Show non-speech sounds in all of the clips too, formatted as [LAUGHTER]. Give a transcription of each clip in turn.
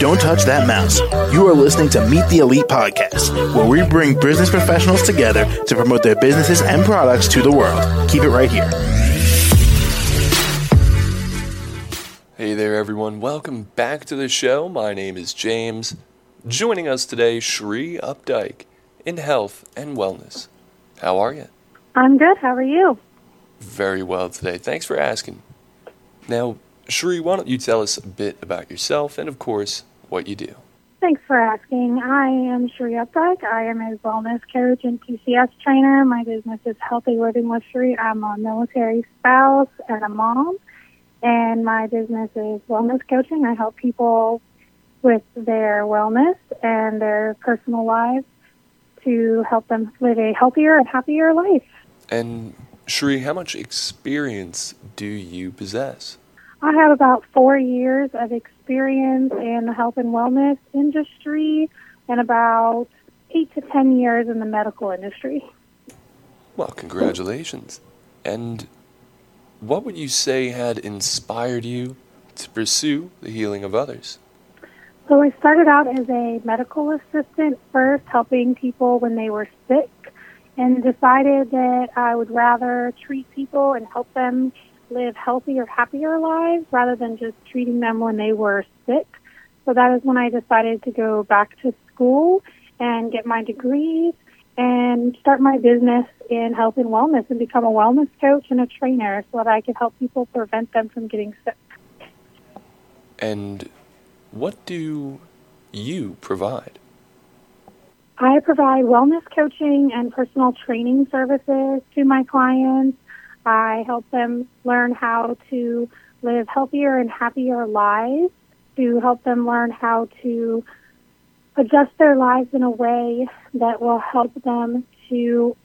Don't touch that mouse. You are listening to Meet the Elite podcast, where we bring business professionals together to promote their businesses and products to the world. Keep it right here. Hey there, everyone. Welcome back to the show. My name is James. Joining us today, Schree Updike in health and wellness. How are you? I'm good. How are you? Very well today. Thanks for asking. Now, Schree, why don't you tell us a bit about yourself and, of course, what you do? Thanks for asking. I am Schree Updike. I am a wellness coach and PCS trainer. My business is Healthy Living with Schree. I'm a military spouse and a mom, and my business is wellness coaching. I help people with their wellness and their personal lives to help them live a healthier and happier life. And Schree, how much experience do you possess? I have about four years of experience in the health and wellness industry and about eight to ten years in the medical industry. Well, congratulations. And what would you say had inspired you to pursue the healing of others? So I started out as a medical assistant first, helping people when they were sick, and decided that I would rather treat people and help them live healthier, happier lives rather than just treating them when they were sick. So that is when I decided to go back to school and get my degrees and start my business in health and wellness and become a wellness coach and a trainer so that I could help people prevent them from getting sick. And what do you provide? I provide wellness coaching and personal training services to my clients. I help them learn how to live healthier and happier lives, to help them learn how to adjust their lives in a way that will help them to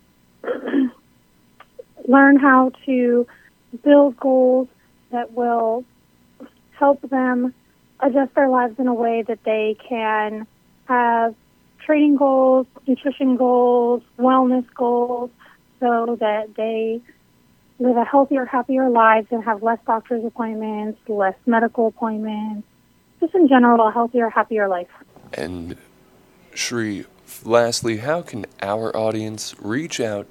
[CLEARS THROAT] learn how to build goals that will help them adjust their lives in a way that they can have training goals, nutrition goals, wellness goals, so that they live a healthier, happier lives and have less doctor's appointments, less medical appointments, just in general, a healthier, happier life. And Schree, lastly, how can our audience reach out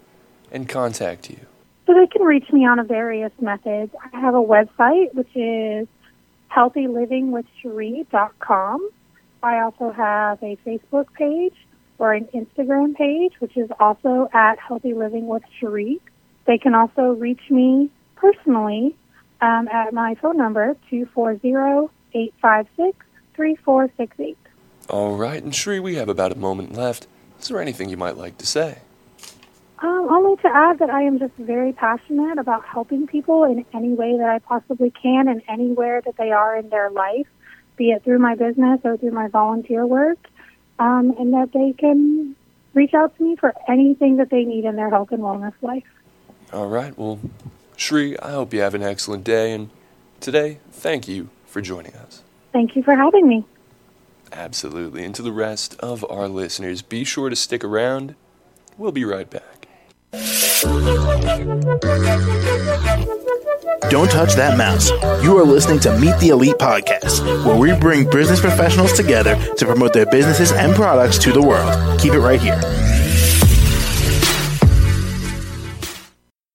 and contact you? So they can reach me on a various methods. I have a website, which is healthylivingwithschree.com. I also have a Facebook page or an Instagram page, which is also at Healthy Living with Schree. They can also reach me personally um, at my phone number, 240-856-3468. All right, and Schree, we have about a moment left. Is there anything you might like to say? Um, only to add that I am just very passionate about helping people in any way that I possibly can and anywhere that they are in their life, be it through my business or through my volunteer work, um, and that they can reach out to me for anything that they need in their health and wellness life. All right, well, Schree, I hope you have an excellent day, and today, thank you for joining us. Thank you for having me. Absolutely, and to the rest of our listeners, be sure to stick around. We'll be right back. Don't touch that mouse. You are listening to Meet the Elite podcast, where we bring business professionals together to promote their businesses and products to the world. Keep it right here.